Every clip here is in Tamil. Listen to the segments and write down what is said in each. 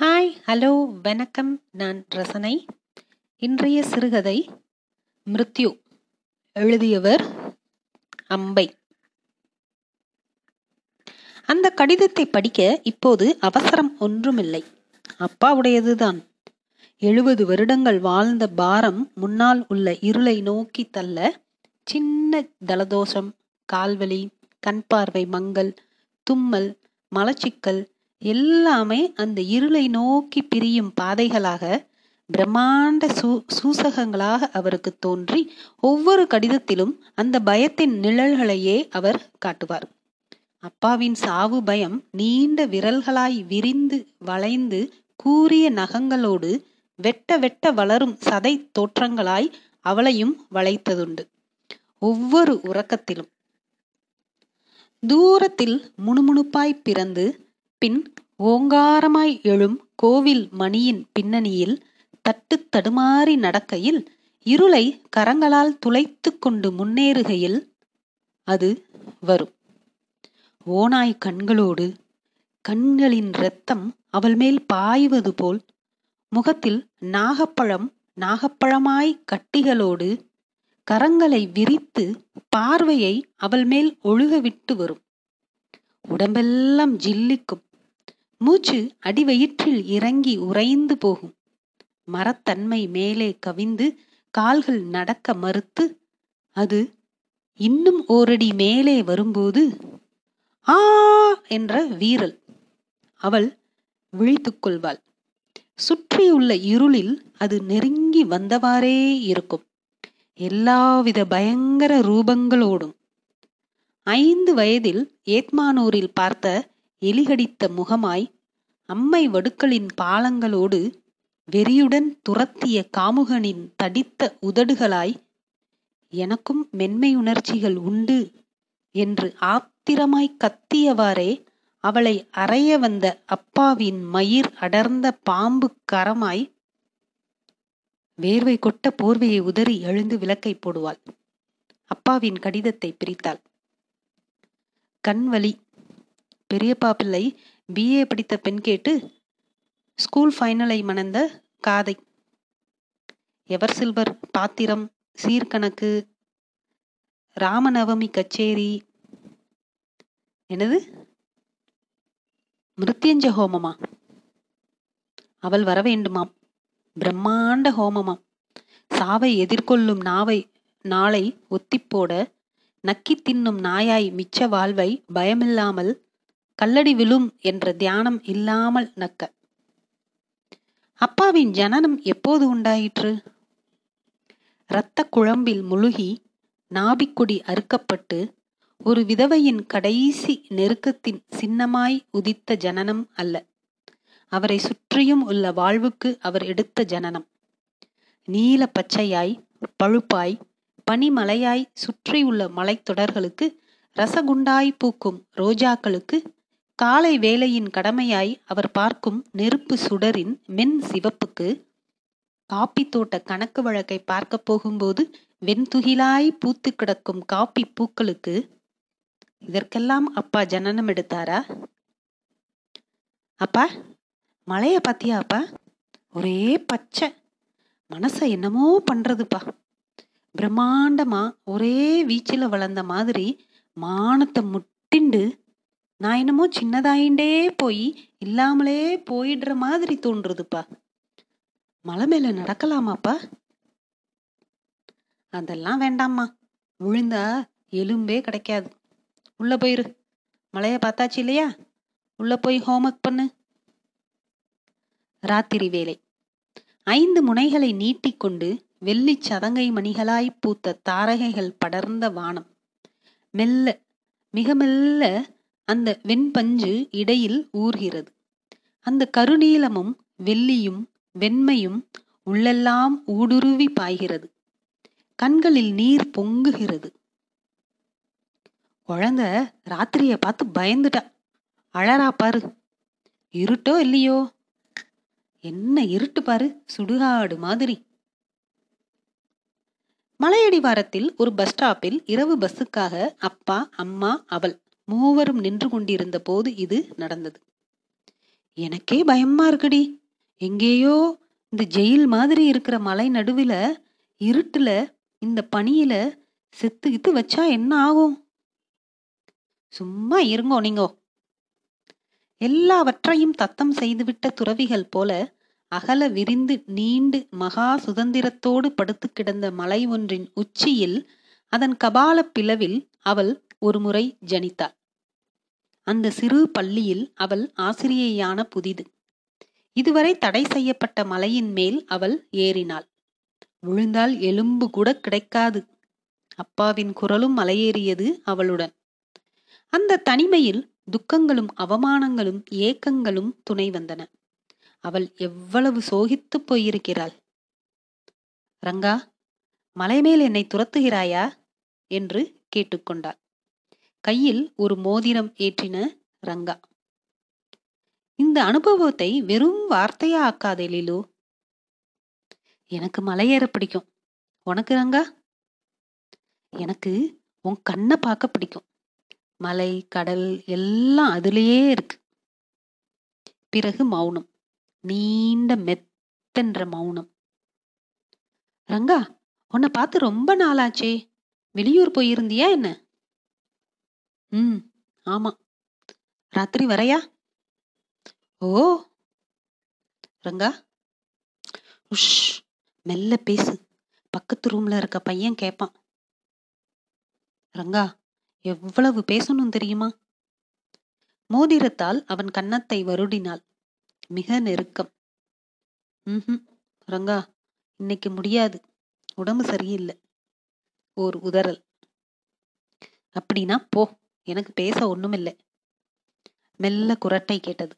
ஹாய் ஹலோ வணக்கம். நான் ரசனை. இன்றைய சிறுகதை மிருத்யு எழுதியவர் அம்பை. அந்த கடிதத்தை படிக்க இப்போது அவசரம் ஒன்றுமில்லை. அப்பாவுடையதுதான். எழுபது வருடங்கள் வாழ்ந்த பாரம் முன்னால் உள்ள இருளை நோக்கி தள்ள சின்ன தலதோஷம் கால்வலி கண் பார்வை மங்கல் தும்மல் மலச்சிக்கல் எல்லாமே அந்த இருளை நோக்கி பிரியும் பாதைகளாக பிரம்மாண்ட சூ சூசகங்களாக அவருக்கு தோன்றி ஒவ்வொரு கடிதத்திலும் அந்த பயத்தின் நிழல்களையே அவர் காட்டுவார். அப்பாவின் சாவு பயம் நீண்ட விரல்களாய் விரிந்து வளைந்து கூறிய நகங்களோடு வெட்ட வெட்ட வளரும் சதை தோற்றங்களாய் அவளையும் வளைத்ததுண்டு. ஒவ்வொரு உறக்கத்திலும் தூரத்தில் முணுமுணுப்பாய் பிறந்து பின் ஓங்காரமாய் எழும் கோவில் மணியின் பின்னணியில் தட்டு தடுமாறி நடக்கையில் இருளை கரங்களால் துளைத்து கொண்டு முன்னேறுகையில் அது வரும். ஓனாய் கண்களோடு கண்களின் இரத்தம் அவள் மேல் பாய்வது போல் முகத்தில் நாகப்பழம் நாகப்பழமாய் கட்டிகளோடு கரங்களை விரித்து பார்வையை அவள் மேல் ஒழுகவிட்டு வரும். உடம்பெல்லாம் ஜில்லிக்கும். மூச்சு அடிவயிற்றில் இறங்கி உறைந்து போகும். மரத்தன்மை மேலே கவிந்து கால்கள் நடக்க மறுத்து அது இன்னும் ஓரடி மேலே வரும்போது ஆ என்ற வீரல் அவள் விழித்துக் கொள்வாள். சுற்றியுள்ள இருளில் அது நெருங்கி வந்தவாறே இருக்கும். எல்லாவித பயங்கர ரூபங்களோடும். ஐந்து வயதில் ஏத்மானூரில் பார்த்த எலிகடித்த முகமாய் அம்மை வடுக்களின் பாலங்களோடு வெறியுடன் துரத்திய காமுகனின் தடித்த உதடுகளாய் எனக்கும் மென்மையுணர்ச்சிகள் உண்டு என்று ஆத்திரமாய் கத்தியவாறே அவளை அறைய வந்த அப்பாவின் மயிர் அடர்ந்த பாம்பு கரமாய் வேர்வை கொட்ட போர்வையை உதறி எழுந்து விளக்கை போடுவாள். அப்பாவின் கடிதத்தை பிரித்தாள். கண் வலி பெரியப்பா பிள்ளை பிஏ படித்த பெண் கேட்டு ஸ்கூல் ஃபைனலை மணந்த காதை. எவர் சில்வர் பாத்திரம் சீர்கணக்கு ராமநவமி கச்சேரி. என்னது? மிருத்யஞ்ச ஹோமமா? அவள் வர வேண்டுமாம். பிரம்மாண்ட ஹோமமாம் சாவை எதிர்கொள்ளும் நாவை நாளை ஒத்திப்போட நக்கி தின்னும் நாயாய் மிச்ச வாழ்வை பயமில்லாமல் கல்லடி விழும் என்ற தியானம் இல்லாமல் நக்க. அப்பாவின் ஜனனம் எப்போது உண்டாயிற்று? இரத்த குழம்பில் முழுகி நாபிக்குடி அறுக்கப்பட்டு ஒரு விதவையின் கடைசி நெருக்கத்தின் சின்னமாய் உதித்த ஜனனம் அல்ல. அவரை சுற்றியும் உள்ள வாழ்வுக்கு அவர் எடுத்த ஜனனம். நீல பச்சையாய் பழுப்பாய் பனிமலையாய் சுற்றியுள்ள மலைத்தொடர்களுக்கு ரசகுண்டாய் பூக்கும் ரோஜாக்களுக்கு காலை வேலையின் கடமையாய் அவர் பார்க்கும் நெருப்பு சுடரின் மென் சிவப்புக்கு காப்பி தோட்ட கணக்கு வழக்கை பார்க்க போகும்போது வெண்துகிலாய் பூத்து கிடக்கும் காப்பி பூக்களுக்கு இதற்கெல்லாம் அப்பா ஜனனம் எடுத்தாரா? அப்பா மழைய பாத்தியா அப்பா? ஒரே பச்சை. மனச என்னமோ பண்றதுப்பா. பிரம்மாண்டமா ஒரே வீச்சில வளர்ந்த மாதிரி மானத்தை முட்டிண்டு நான் என்னமோ சின்னதாயிண்டே போய் இல்லாமலே போயிடுற மாதிரி தோன்றுதுப்பா. மலை மேல நடக்கலாமாப்பா? அதெல்லாம் வேண்டாம்மா. விழுந்தா எலும்பே கிடைக்காது. உள்ள போயிரு. மலைய பார்த்தாச்சு இல்லையா? உள்ள போய் ஹோம்ஒர்க் பண்ணு. ராத்திரி வேலை. ஐந்து முனைகளை நீட்டிக்கொண்டு வெள்ளி சதங்கை மணிகளாய் பூத்த தாரகைகள் படர்ந்த வானம். மெல்ல மிக மெல்ல அந்த வெண்பஞ்சு இடையில் ஊர்கிறது. அந்த கருநீலமும் வெள்ளியும் வெண்மையும் உள்ளெல்லாம் ஊடுருவி பாய்கிறது. கண்களில் நீர் பொங்குகிறது. குழந்தை ராத்திரிய பார்த்து பயந்துட்டா. அழறா பாரு. இருட்டோ இல்லையோ? என்ன இருட்டு பாரு? சுடுகாடு மாதிரி. மலையடிவாரத்தில் ஒரு பஸ் ஸ்டாப்பில் இரவு பஸ்ஸுக்காக அப்பா அம்மா அவள் மூவரும் நின்று கொண்டிருந்த போது இது நடந்தது. எனக்கே பயமா இருக்குடி. எங்கேயோ இந்த ஜெயில் மாதிரி இருக்கிற மலை நடுவில் இருட்டுல இந்த பனியில செத்துக்கிட்டு வச்சா என்ன ஆகும்? சும்மா இருங்கோ நீங்கோ. எல்லாவற்றையும் தத்தம் செய்துவிட்ட துறவிகள் போல அகல விரிந்து நீண்டு மகா சுதந்திரத்தோடு படுத்து கிடந்த மலை ஒன்றின் உச்சியில் அதன் கபால பிளவில் அவள் ஒருமுறை ஜனித்தாள். அந்த சிறு பள்ளியில் அவள் ஆசிரியையான புதிது. இதுவரை தடை செய்யப்பட்ட மலையின் மேல் அவள் ஏறினாள். விழுந்தால் எலும்பு கூட கிடைக்காது. அப்பாவின் குரலும் மலையேறியது அவளுடன். அந்த தனிமையில் துக்கங்களும் அவமானங்களும் ஏக்கங்களும் துணை வந்தன. அவள் எவ்வளவு சோகித்து போயிருக்கிறாள். ரங்கா மலை மேல் என்னை துரத்துகிறாயா? என்று கேட்டுக்கொண்டாள். கையில் ஒரு மோதிரம் ஏற்றின ரங்கா. இந்த அனுபவத்தை வெறும் வார்த்தையா ஆக்காதே லீலு. எனக்கு மலையேற பிடிக்கும். உனக்கு ரங்கா? எனக்கு உன் கண்ணை பார்க்க பிடிக்கும். மலை கடல் எல்லாம் அதுலேயே இருக்கு. பிறகு மௌனம். நீண்ட மெத்தன்ற மௌனம். ரங்கா உன்னை பார்த்து ரொம்ப நாளாச்சே. வெளியூர் போயிருந்தியா என்ன? ம் ஆமா. ராத்திரி வரையா? ஓ ரங்கா. உஷ் மெல்ல பேசு. பக்கத்து ரூம்ல இருக்க பையன் கேட்பான் ரங்கா எவ்வளவு பேசணும் தெரியுமா? மோதிரத்தால் அவன் கன்னத்தை வருடினாள். மிக நெருக்கம். ம் ரங்கா இன்னைக்கு முடியாது. உடம்பு சரியில்லை. ஓர் உதறல். அப்படின்னா போ. எனக்கு பேச ஒண்ணுமில்லை. மெல்ல குரட்டை கேட்டது.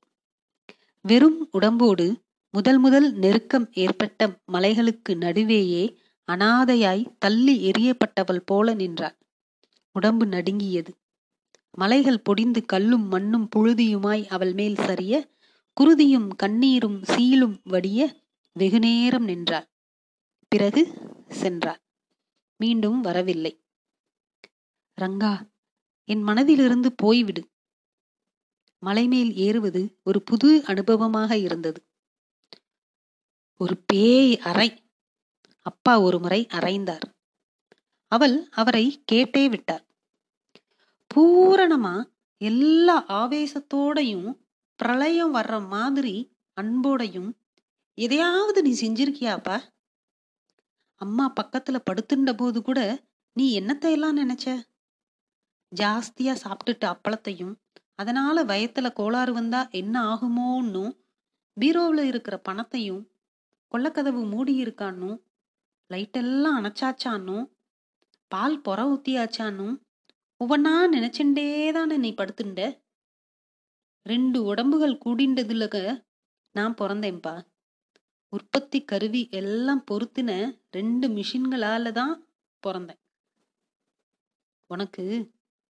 வெறும் உடம்போடு முதல் முதல் நெருக்கம் ஏற்பட்ட மலைகளுக்கு நடுவேயே அனாதையாய் தள்ளி எரியப்பட்டவள் போல நின்றாள். உடம்பு நடுங்கியது. மலைகள் பொடிந்து கல்லும் மண்ணும் புழுதியுமாய் அவள் மேல் சரிய குருதியும் கண்ணீரும் சீலும் வடிய வெகுநேரம் நின்றாள். பிறகு சென்றாள். மீண்டும் வரவில்லை. ரங்கா என் மனதிலிருந்து போய்விடு. மலைமேல் ஏறுவது ஒரு புது அனுபவமாக இருந்தது. ஒரு பேய் அறை. அப்பா ஒரு முறை அறைந்தார். அவள் அவரை கேட்டே விட்டார். பூரணமா எல்லா ஆவேசத்தோடையும் பிரளயம் வர்ற மாதிரி அன்போடையும் எதையாவது நீ செஞ்சிருக்கியாப்பா? அம்மா பக்கத்துல படுத்துண்ட போது கூட நீ என்னத்தையெல்லாம் நினைச்ச? ஜாஸ்தியா சாப்பிட்டுட்டு அப்பளத்தையும் அதனால வயத்துல கோளாறு வந்தா என்ன ஆகுமோன்னும் பீரோவில் இருக்கிற பணத்தையும் கொள்ளக்கதவு மூடி இருக்கான்னும் லைட்டெல்லாம் அணைச்சாச்சான்னும் பால் பொற ஊத்தியாச்சான்னும் ஒவ்வொன்னா நினைச்சுண்டே தானே நீ படுத்துண்ட? ரெண்டு உடம்புகள் கூடிண்டதுல நான் பிறந்தேன்ப்பா உற்பத்தி கருவி எல்லாம் பொருத்தின ரெண்டு மிஷின்களால தான் பிறந்தேன். உனக்கு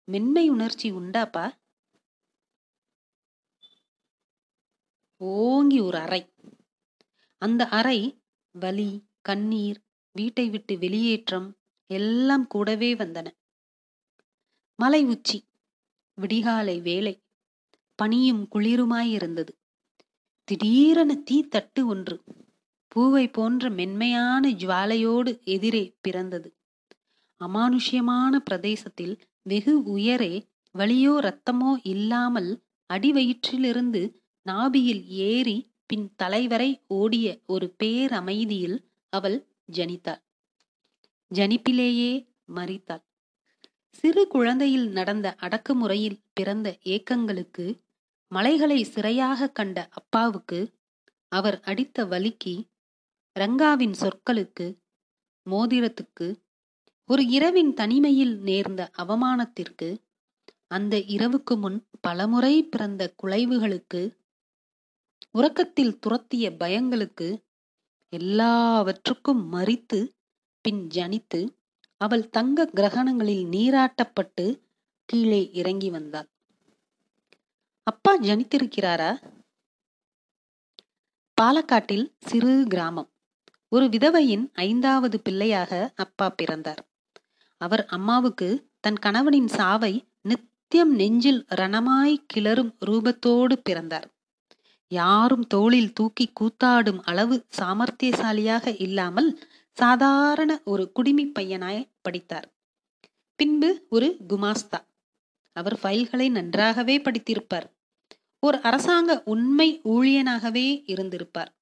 மென்மை உணர்ச்சி உண்டாப்பா? ஓங்கி ஒரு அறை. அந்த அறை வலி கண்ணீர் வீட்டை விட்டு வெளியேற்றம் எல்லாம் கூடவே வந்தன. மலை உச்சி விடிகாலை வேலை பனியும் குளிருமாயிருந்தது திடீரென தீ தட்டு ஒன்று பூவை போன்ற மென்மையான ஜுவாலையோடு எதிரே பிறந்தது. அமானுஷ்யமான பிரதேசத்தில் வெகு உயரே வலியோ ரத்தமோ இல்லாமல் அடிவயிற்றிலிருந்து நாபியில் ஏறி பின் தலைவரை ஓடிய ஒரு பேரமைதியில் அவள் ஜனித்தாள். ஜனிப்பிலேயே மறித்தாள் சிறு குழந்தையில் நடந்த அடக்குமுறையில் பிறந்த ஏக்கங்களுக்கு மலைகளை சிறையாக கண்ட அப்பாவுக்கு அவர் அடித்த வலிக்கு ரங்காவின் சொற்களுக்கு மோதிரத்துக்கு ஒரு இரவின் தனிமையில் நேர்ந்த அவமானத்திற்கு அந்த இரவுக்கு முன் பலமுறை பிறந்த குலைவுகளுக்கு உறக்கத்தில் துரத்திய பயங்களுக்கு எல்லாவற்றுக்கும் மறித்து பின் ஜனித்து அவள் தங்க கிரகணங்களில் நீராட்டப்பட்டு கீழே இறங்கி வந்தாள். அப்பா ஜனித்திருக்கிறாரா? பாலக்காட்டில் சிறு கிராமம். ஒரு விதவையின் ஐந்தாவது பிள்ளையாக அப்பா பிறந்தார். அவர் அம்மாவுக்கு தன் கணவனின் சாவை நித்தியம் நெஞ்சில் ரணமாய் கிளறும் ரூபத்தோடு பிறந்தார். யாரும் தோளில் தூக்கி கூத்தாடும் அளவு சாமர்த்தியசாலியாக இல்லாமல் சாதாரண ஒரு குடிமி பையனாய் படித்தார். பின்பு ஒரு குமாஸ்தா. அவர் ஃபைல்களை நன்றாகவே படித்திருப்பார். ஒரு அரசாங்க உண்மை ஊழியனாகவே இருந்திருப்பார்.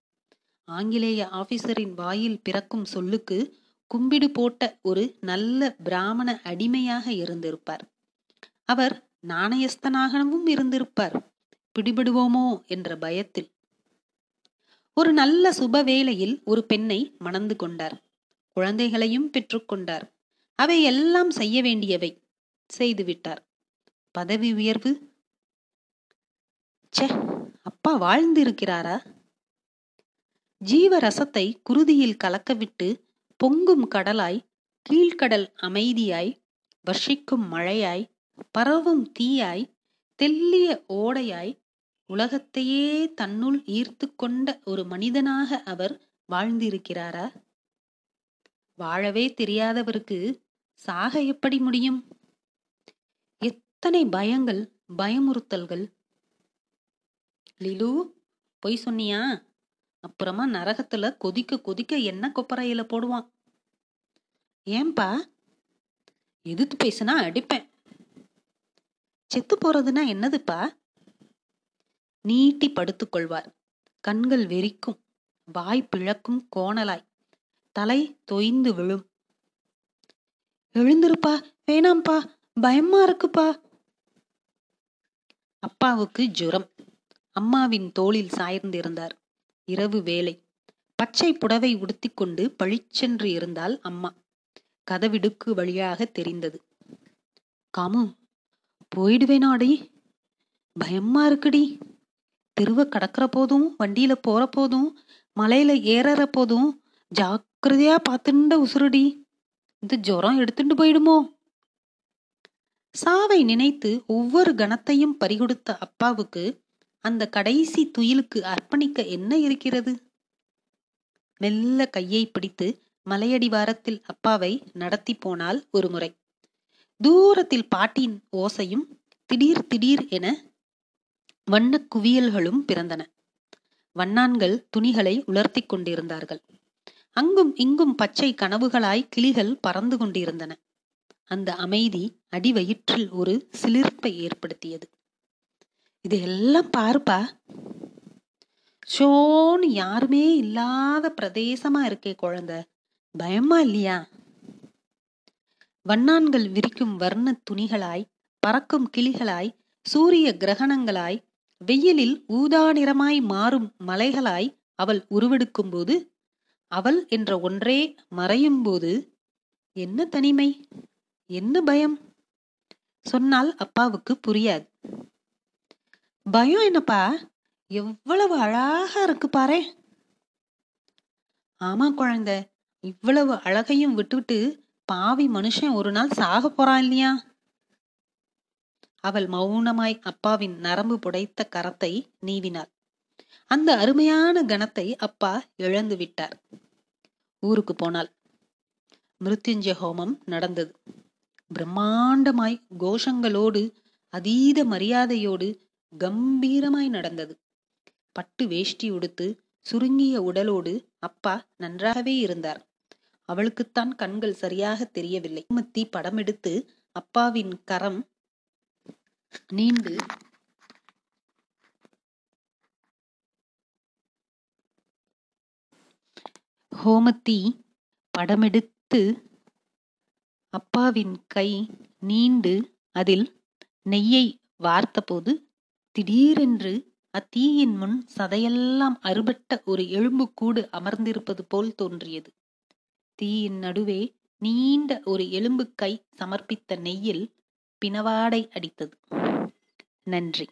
ஆங்கிலேய ஆபீசரின் வாயில் பிறக்கும் சொல்லுக்கு கும்பிடு போட்ட ஒரு நல்ல பிராமண அடிமையாக இருந்திருப்பார். அவர் நாணயஸ்தனாகவும் இருந்திருப்பார். பிடிபடுவோமோ என்ற பயத்தில். ஒரு நல்ல சுப வேளையில் ஒரு பெண்ணை மணந்து கொண்டார். குழந்தைகளையும் பெற்றுக்கொண்டார் அவை எல்லாம் செய்ய வேண்டியவை செய்துவிட்டார் பதவி உயர்வு? சே அப்பா வாழ்ந்திருக்கிறாரா? ஜீவ ரசத்தை குருதியில் கலக்கவிட்டு பொங்கும் கடலாய் கீழ்கடல் அமைதியாய் வர்ஷிக்கும் மழையாய் பரவும் தீயாய் தெல்லிய ஓடையாய் உலகத்தையே தன்னுள் ஈர்த்து கொண்ட ஒரு மனிதனாக அவர் வாழ்ந்திருக்கிறாரா? வாழவே தெரியாதவருக்கு சாக எப்படி முடியும்? எத்தனை பயங்கள் பயமுறுத்தல்கள்? லிலு பொய் சொன்னியா? அப்புறமா நரகத்துல கொதிக்க கொதிக்க என்ன கொப்பரையில போடுவான்? ஏன்பா? எதிர்த்து பேசுனா அடிப்பேன். செத்து போறதுன்னா என்னதுப்பா? நீட்டி படுத்துக் கொள்வார். கண்கள் வெறிக்கும். வாய் பிழக்கும் கோணலாய். தலை தொய்ந்து விழும். எழுந்திருப்பா. வேணாம்ப்பா. பயமா இருக்குப்பா. அப்பாவுக்கு ஜுரம். அம்மாவின் தோளில் சாய்ந்திருந்தார். இரவு வேலை பச்சை புடவை உடுத்திக்கொண்டு பழிச்சென்று இருந்தால் அம்மா. கதவிடுக்கு வழியாக தெரிந்தது. காமு போயிடுவேனாடி பயமா இருக்குடி. தெருவை கடக்கிற போதும் வண்டியில போற போதும் மலையில ஏறற போதும் ஜாக்கிரதையா பார்த்துண்ட உசுருடி. இந்த ஜுரம் எடுத்துட்டு போயிடுமோ? சாவை நினைத்து ஒவ்வொரு கணத்தையும் பறிகொடுத்த அப்பாவுக்கு அந்த கடைசி துயிலுக்கு அர்ப்பணிக்க என்ன இருக்கிறது? மெல்ல கையை பிடித்து மலையடிவாரத்தில் அப்பாவை நடத்தி போனால் ஒரு முறை. தூரத்தில் பாட்டின் ஓசையும் திடீர் திடீர் என வண்ணக் குவியல்களும் பிறந்தன. வண்ணான்கள் துணிகளை உலர்த்தி கொண்டிருந்தார்கள். அங்கும் இங்கும் பச்சை கனவுகளாய் கிளிகள் பறந்து கொண்டிருந்தன. அந்த அமைதி அடிவயிற்றில் ஒரு சிலிர்ப்பை ஏற்படுத்தியது. இது எல்லாம் பாருப்பா. ஷோன்னு யாருமே இல்லாத பிரதேசமா இருக்கே குழந்த. பயமா இல்லையா? வண்ணான்கள் விரிக்கும் வர்ண துணிகளாய் பறக்கும் கிளிகளாய் சூரிய கிரகணங்களாய் வெயிலில் ஊதா நிறமாய் மாறும் மலைகளாய் அவள் உருவெடுக்கும் போது அவள் என்ற ஒன்றே மறையும் போது என்ன தனிமை? என்ன பயம்? சொன்னால் அப்பாவுக்கு புரியாது. பயம் என்னப்பா? எவ்வளவு அழகா இருக்கு பாரு. ஆமா குழந்தை இவ்வளவு அழகையும் விட்டுவிட்டு பாவி மனுஷன் ஒரு நாள் சாக போறான் இல்லையா? அவள் மௌனமாய் அப்பாவின் நரம்பு புடைத்த கரத்தை நீவினாள். அந்த அருமையான கணத்தை அப்பா இழந்து விட்டார். ஊருக்கு போனாள். மிருத்யுஞ்சய ஹோமம் நடந்தது. பிரம்மாண்டமாய் கோஷங்களோடு அதீத மரியாதையோடு கம்பீரமாய் நடந்தது. பட்டு வேஷ்டி உடுத்து சுருங்கிய உடலோடு அப்பா நன்றாகவே இருந்தார். அவளுக்குத்தான் கண்கள் சரியாக தெரியவில்லை. முத்தி படமெடுத்து அப்பாவின் கரம் நீண்டு ஹோமத்தி படமெடுத்து அப்பாவின் கை நீண்டு அதில் நெய்யை வார்த்தபோது திடீரென்று அத்தீயின் முன் சதையெல்லாம் அறுபட்ட ஒரு எலும்புக்கூடு அமர்ந்திருப்பது போல் தோன்றியது. தீயின் நடுவே நீண்ட ஒரு எலும்பு கை சமர்ப்பித்த நெய்யில் பிணவாடை அடித்தது. நன்றி.